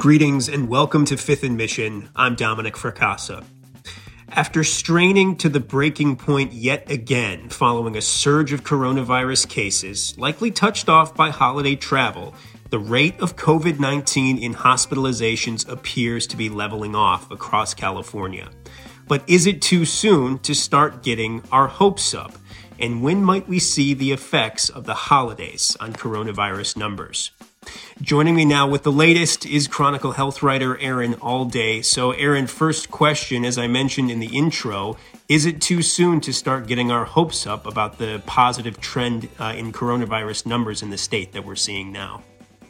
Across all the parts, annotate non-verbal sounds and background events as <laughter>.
Greetings and welcome to Fifth and Mission. I'm Dominic Fracassa. After straining to the breaking point yet again following a surge of coronavirus cases, likely touched off by holiday travel, the rate of COVID 19 in hospitalizations appears to be leveling off across California. But is it too soon to start getting our hopes up? And when might we see the effects of the holidays on coronavirus numbers? Joining me now with the latest is Chronicle health writer Erin Allday. So, Erin, first question, as I mentioned in the intro, is it too soon to start getting our hopes up about the positive trend uh, in coronavirus numbers in the state that we're seeing now?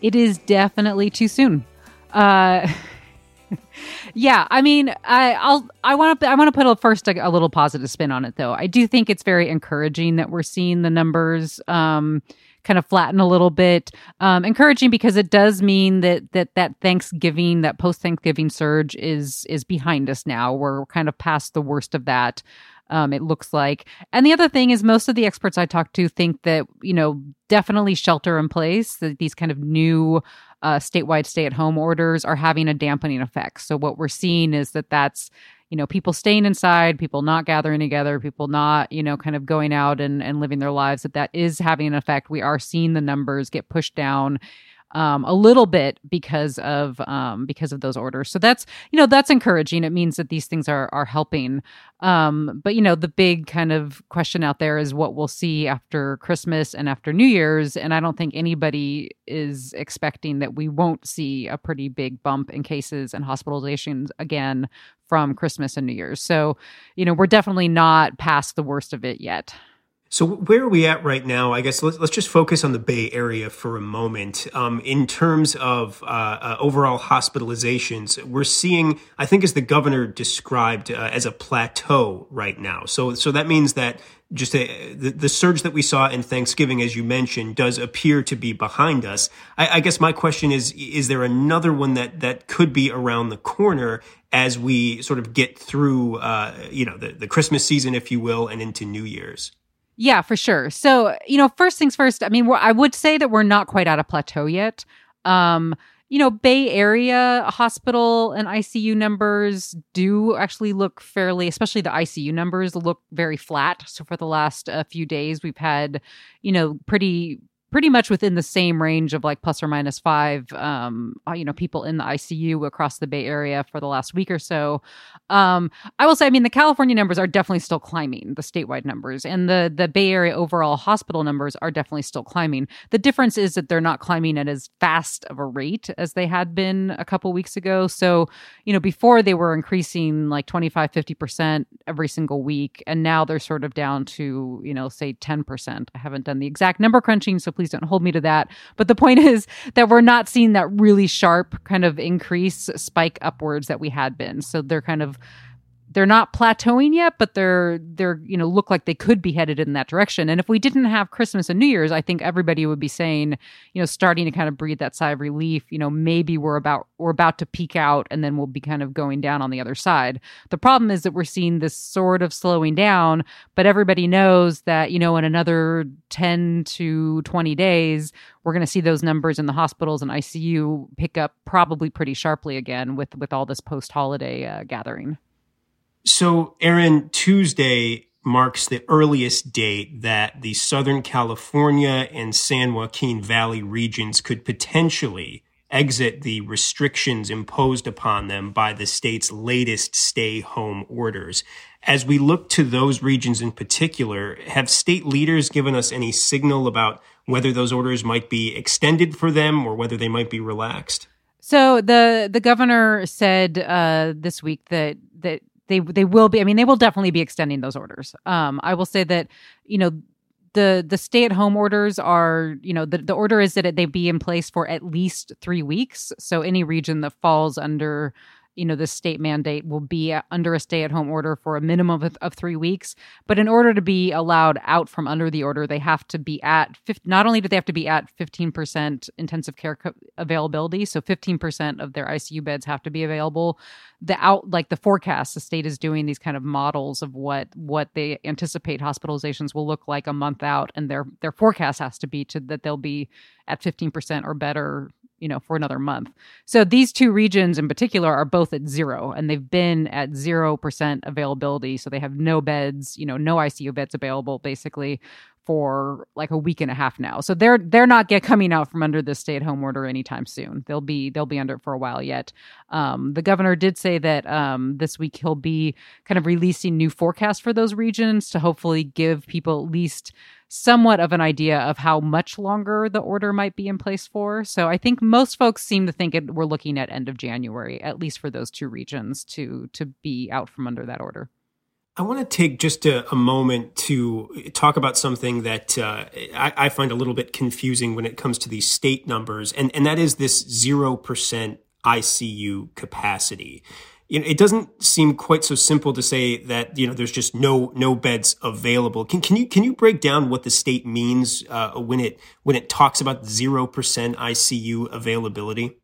It is definitely too soon. Uh, <laughs> yeah, I mean, I, I'll I want to I want to put a, first a, a, little positive spin on it, though. I do think it's very encouraging that we're seeing the numbers. Um, kind of flatten a little bit. Um, encouraging because it does mean that that that Thanksgiving, that post Thanksgiving surge is is behind us now. We're kind of past the worst of that. Um, it looks like. And the other thing is, most of the experts I talk to think that you know definitely shelter in place. That these kind of new uh, statewide stay at home orders are having a dampening effect. So what we're seeing is that that's you know people staying inside people not gathering together people not you know kind of going out and, and living their lives that that is having an effect. We are seeing the numbers get pushed down um, a little bit because of um, because of those orders. So that's you know that's encouraging. It means that these things are are helping. Um, but you know the big kind of question out there is what we'll see after Christmas and after New Year's. And I don't think anybody is expecting that we won't see a pretty big bump in cases and hospitalizations again from Christmas and New Year's. So you know we're definitely not past the worst of it yet. So where are we at right now? I guess let's, let's just focus on the Bay Area for a moment. Um, in terms of uh, uh, overall hospitalizations, we're seeing, I think, as the governor described, uh, as a plateau right now. So, so that means that just a, the, the, surge that we saw in Thanksgiving, as you mentioned, does appear to be behind us. I, I guess my question is: Is there another one that that could be around the corner as we sort of get through, uh, you know, the, the Christmas season, if you will, and into New Year's? Yeah, for sure. So, you know, first things first, I mean, I would say that we're not quite at a plateau yet. Um, you know, Bay Area hospital and ICU numbers do actually look fairly, especially the ICU numbers look very flat. So for the last uh, few days, we've had, you know, pretty pretty much within the same range of like plus or minus five um uh, you know people in the icu across the bay area for the last week or so. Um i will say i mean the california numbers are definitely still climbing the statewide numbers and the the bay area overall hospital numbers are definitely still climbing. The difference is that they're not climbing at as fast of a rate as they had been a couple weeks ago. So you know before they were increasing like 25 50% every single week and now they're sort of down to you know say 10% i haven't done the exact number crunching so please don't hold me to that. But the point <laughs> is that we're not seeing that really sharp kind of increase spike upwards that we had been. So they're kind of they're not plateauing yet, but they're they're you know look like they could be headed in that direction. And if we didn't have Christmas and New Year's, I think everybody would be saying, you know, starting to kind of breathe that sigh of relief. You know, maybe we're about we're about to peak out, and then we'll be kind of going down on the other side. The problem is that we're seeing this sort of slowing down, but everybody knows that you know in another ten to twenty days we're going to see those numbers in the hospitals and ICU pick up probably pretty sharply again with with all this post holiday uh, gathering. So, Erin, Tuesday marks the earliest date that the Southern California and San Joaquin Valley regions could potentially exit the restrictions imposed upon them by the state's latest stay home orders. As we look to those regions in particular, have state leaders given us any signal about whether those orders might be extended for them or whether they might be relaxed? So the the governor said uh, this week that that they they will be. I mean, they will definitely be extending those orders. Um, I will say that you know the the stay at home orders are you know the, the order is that they be in place for at least three weeks so any region that falls under you know, the state mandate will be uh, under a stay at home order for a minimum of, of, three weeks. But in order to be allowed out from under the order, they have to be at 50, not only do they have to be at 15% intensive care co- availability, so 15% of their ICU beds have to be available. The out, like the forecast, the state is doing these kind of models of what what they anticipate hospitalizations will look like a month out, and their their forecast has to be to that they'll be at 15% or better you know, for another month. So these two regions in particular are both at zero and they've been at 0% availability. So they have no beds, you know, no ICU beds available basically for like a week and a half now. So they're they're not get coming out from under this stay at home order anytime soon. They'll be they'll be under it for a while yet. Um, the governor did say that um, this week he'll be kind of releasing new forecasts for those regions to hopefully give people at least somewhat of an idea of how much longer the order might be in place for. So I think most folks seem to think it, we're looking at end of January, at least for those two regions, to to be out from under that order. I want to take just a, a moment to talk about something that uh, I, I, find a little bit confusing when it comes to these state numbers, and, and that is this 0% ICU capacity you know, it doesn't seem quite so simple to say that you know there's just no no beds available. Can can you can you break down what the state means uh, when it when it talks about zero percent ICU availability?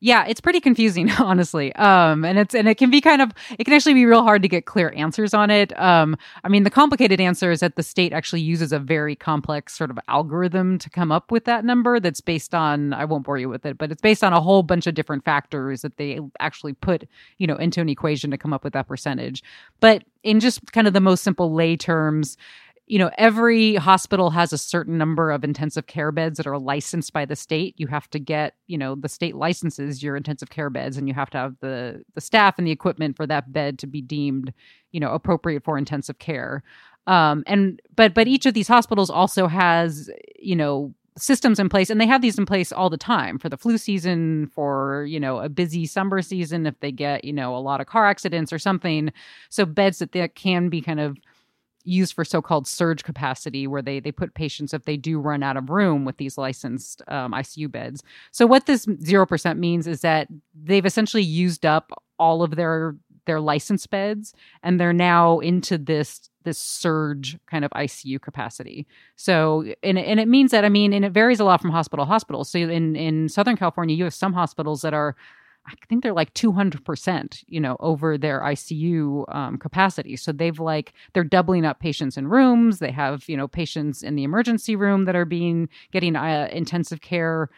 Yeah, it's pretty confusing, <laughs> honestly. Um, and it's and it can be kind of it can actually be real hard to get clear answers on it. Um, I mean, the complicated answer is that the state actually uses a very complex sort of algorithm to come up with that number. That's based on I won't bore you with it, but it's based on a whole bunch of different factors that they actually put you know into an equation to come up with that percentage. But in just kind of the most simple lay terms, you know, every hospital has a certain number of intensive care beds that are licensed by the state. You have to get, you know, the state licenses your intensive care beds and you have to have the the staff and the equipment for that bed to be deemed, you know, appropriate for intensive care. Um and but but each of these hospitals also has, you know, systems in place and they have these in place all the time for the flu season for you know a busy summer season if they get you know a lot of car accidents or something so beds that, that can be kind of used for so-called surge capacity where they they put patients if they do run out of room with these licensed um, icu beds so what this 0% means is that they've essentially used up all of their their licensed beds and they're now into this this surge kind of ICU capacity. So, and, and it means that, I mean, and it varies a lot from hospital to hospital. So in, in Southern California, you have some hospitals that are I think they're like 200%, you know, over their ICU um, capacity. So they've like, they're doubling up patients in rooms. They have, you know, patients in the emergency room that are being, getting uh, intensive care,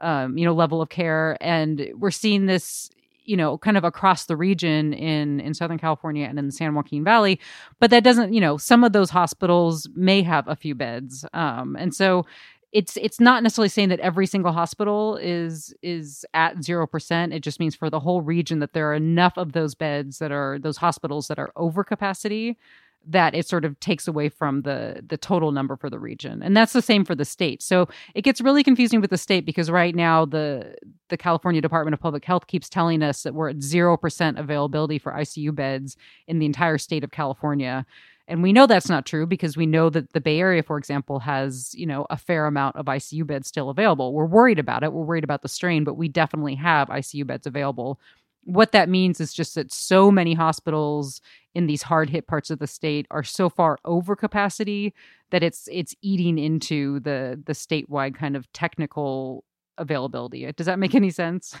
um, you know, level of care. And we're seeing this, you know, kind of across the region in, in Southern California and in the San Joaquin Valley. But that doesn't, you know, some of those hospitals may have a few beds. Um, and so, it's it's not necessarily saying that every single hospital is is at 0% it just means for the whole region that there are enough of those beds that are those hospitals that are over capacity that it sort of takes away from the the total number for the region. And that's the same for the state. So it gets really confusing with the state because right now the the California Department of Public Health keeps telling us that we're at 0% availability for ICU beds in the entire state of California and we know that's not true because we know that the Bay Area, for example, has, you know, a fair amount of ICU beds still available. We're worried about it. We're worried about the strain, but we definitely have ICU beds available. What that means is just that so many hospitals in these hard hit parts of the state are so far over capacity that it's it's eating into the the statewide kind of technical availability. Does that make any sense?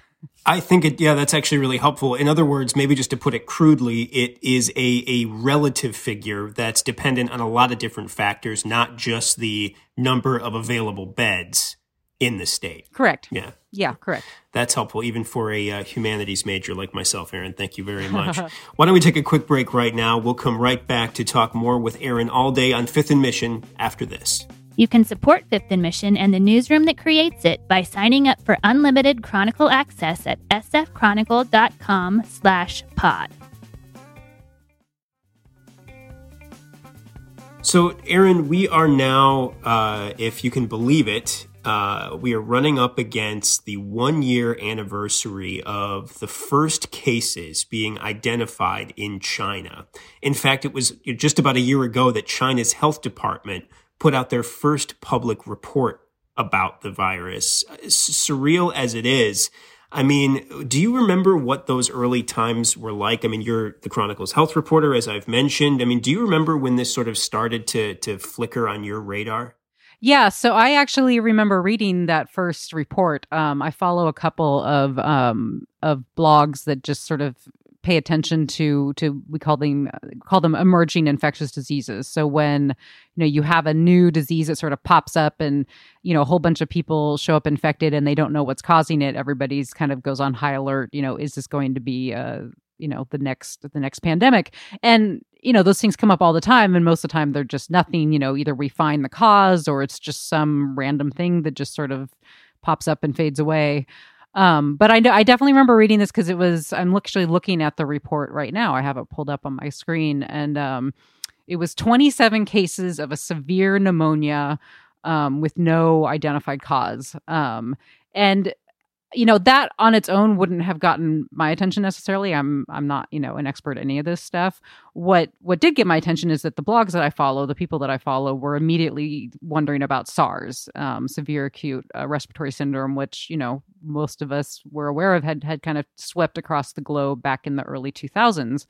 I think it, yeah, that's actually really helpful. In other words, maybe just to put it crudely, it is a, a relative figure that's dependent on a lot of different factors, not just the number of available beds in the state. Correct. Yeah. Yeah, correct. That's helpful, even for a uh, humanities major like myself, Erin. Thank you very <laughs> much. Why don't we take a quick break right now? We'll come right back to talk more with Erin Allday on Fifth and Mission after this. You can support Fifth and Mission and the newsroom that creates it by signing up for unlimited Chronicle access at sfchronicle.com slash pod. So, Erin, we are now, uh, if you can believe it, uh, we are running up against the one year anniversary of the first cases being identified in China. In fact, it was just about a year ago that China's health department put out their first public report about the virus. Surreal as it is, I mean, do you remember what those early times were like? I mean, you're the Chronicle's health reporter, as I've mentioned. I mean, do you remember when this sort of started to to flicker on your radar? Yeah, so I actually remember reading that first report. Um, I follow a couple of um, of blogs that just sort of pay attention to to we call them call them emerging infectious diseases. So when you know you have a new disease that sort of pops up and you know a whole bunch of people show up infected and they don't know what's causing it, everybody's kind of goes on high alert. You know, is this going to be uh you know the next the next pandemic? And you know those things come up all the time and most of the time they're just nothing you know either we find the cause or it's just some random thing that just sort of pops up and fades away um, but I know I definitely remember reading this because it was I'm actually looking at the report right now. I have it pulled up on my screen, and um, it was 27 cases of a severe pneumonia um, with no identified cause. Um, and you know that on its own wouldn't have gotten my attention necessarily. I'm i'm not you know an expert in any of this stuff. What what did get my attention is that the blogs that i follow the people that i follow were immediately wondering about sars um, severe acute uh, respiratory syndrome which you know most of us were aware of had had kind of swept across the globe back in the early 2000s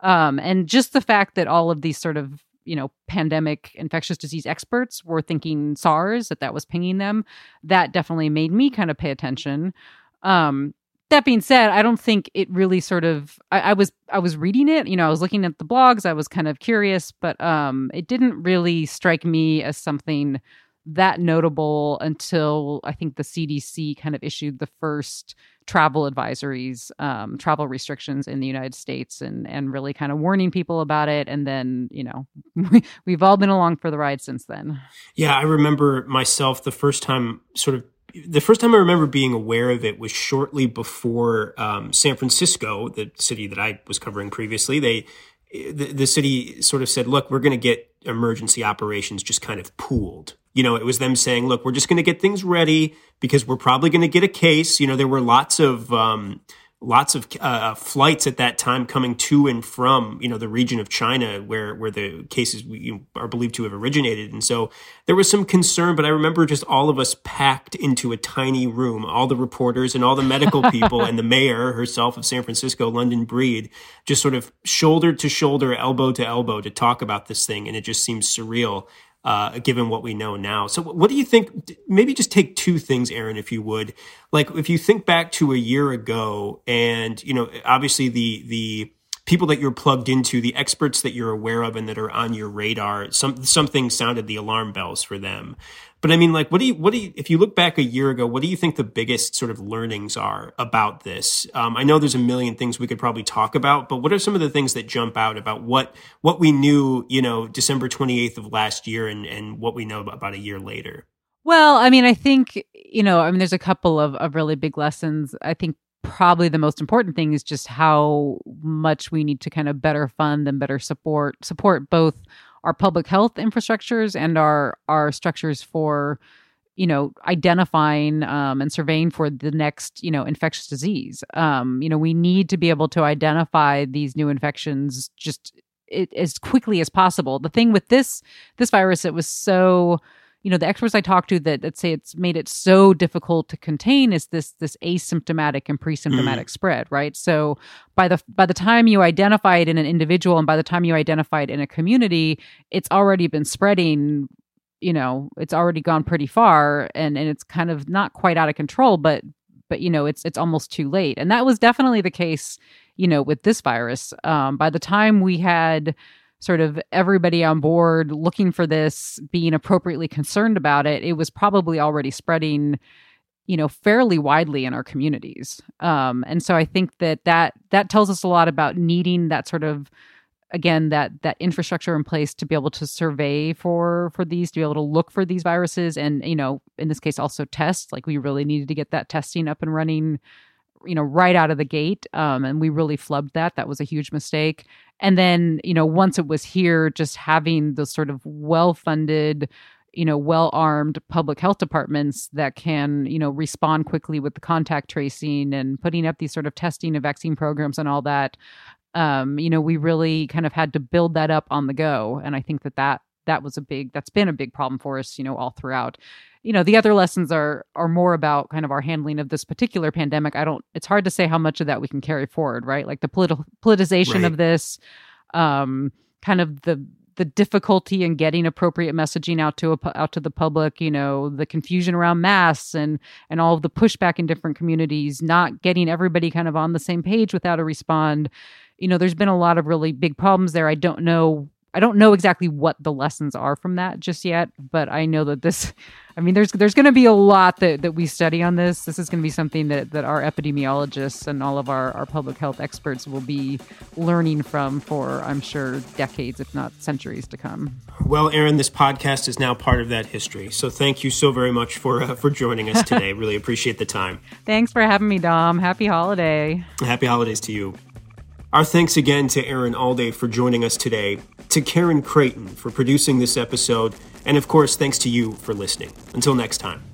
um, and just the fact that all of these sort of you know pandemic infectious disease experts were thinking SARS that that was pinging them. That definitely made me kind of pay attention. Um that being said I don't think it really sort of I, I was I was reading it you know I was looking at the blogs I was kind of curious but um it didn't really strike me as something that notable until I think the CDC kind of issued the first travel advisories, um, travel restrictions in the United States, and and really kind of warning people about it. And then you know <laughs> we've all been along for the ride since then. Yeah, I remember myself the first time, sort of. The first time I remember being aware of it was shortly before um, San Francisco, the city that I was covering previously. They the, the city sort of said, look, we're going to get emergency operations just kind of pooled. You know, it was them saying, look, we're just going to get things ready because we're probably going to get a case. You know, there were lots of, um, lots of uh, flights at that time coming to and from you know the region of China where where the cases are believed to have originated. And so there was some concern but I remember just all of us packed into a tiny room all the reporters and all the medical people and the mayor herself of San Francisco London Breed just sort of shoulder to shoulder elbow to elbow to talk about this thing. And it just seems surreal uh, given what we know now. So, what do you think? Maybe just take two things, Erin, if you would. Like, if you think back to a year ago, and you know, obviously the the people that you're plugged into, the experts that you're aware of and that are on your radar, some something sounded the alarm bells for them. But I mean, like, what do you, what do you, if you look back a year ago, what do you think the biggest sort of learnings are about this? Um, I know there's a million things we could probably talk about, but what are some of the things that jump out about what, what we knew, you know, December 28th of last year and, and what we know about a year later? Well, I mean, I think, you know, I mean, there's a couple of, of really big lessons. I think probably the most important thing is just how much we need to kind of better fund and better support support both our public health infrastructures and our our structures for you know identifying um, and surveying for the next you know infectious disease. Um, you know we need to be able to identify these new infections just it, as quickly as possible. The thing with this this virus it was so you know the experts i talked to that, that say it's made it so difficult to contain is this this asymptomatic and pre-symptomatic mm. spread right? So by the by the time you identify it in an individual and by the time you identify it in a community it's already been spreading you know it's already gone pretty far and and it's kind of not quite out of control but but you know it's it's almost too late. And that was definitely the case you know with this virus. Um, by the time we had sort of everybody on board looking for this, being appropriately concerned about it, it was probably already spreading you know fairly widely in our communities. Um, and so i think that that that tells us a lot about needing that sort of again that that infrastructure in place to be able to survey for for these to be able to look for these viruses and you know in this case also test. Like we really needed to get that testing up and running you know right out of the gate um, and we really flubbed that. That was a huge mistake. And then you know once it was here just having those sort of well funded you know well armed public health departments that can you know respond quickly with the contact tracing and putting up these sort of testing and vaccine programs and all that um, you know we really kind of had to build that up on the go. And i think that that that was a big that's been a big problem for us, you know, all throughout. You know, the other lessons are are more about kind of our handling of this particular pandemic. I don't it's hard to say how much of that we can carry forward, right? Like the political politicization right. of this um kind of the the difficulty in getting appropriate messaging out to a, out to the public you know the confusion around masks and and all of the pushback in different communities not getting everybody kind of on the same page without a respond you know there's been a lot of really big problems there i don't know I don't know exactly what the lessons are from that just yet, but I know that this <laughs> I mean there's there's going to be a lot that, that we study on this. This is going to be something that, that our epidemiologists and all of our, our public health experts will be learning from for I'm sure decades if not centuries to come. Well, Erin, this podcast is now part of that history. So thank you so very much for uh, for joining us <laughs> today. really appreciate the time. Thanks for having me, Dom. Happy holiday. Happy holidays to you. Our thanks again to Erin Allday for joining us today, to Karen Creighton for producing this episode, and of course, thanks to you for listening. Until next time.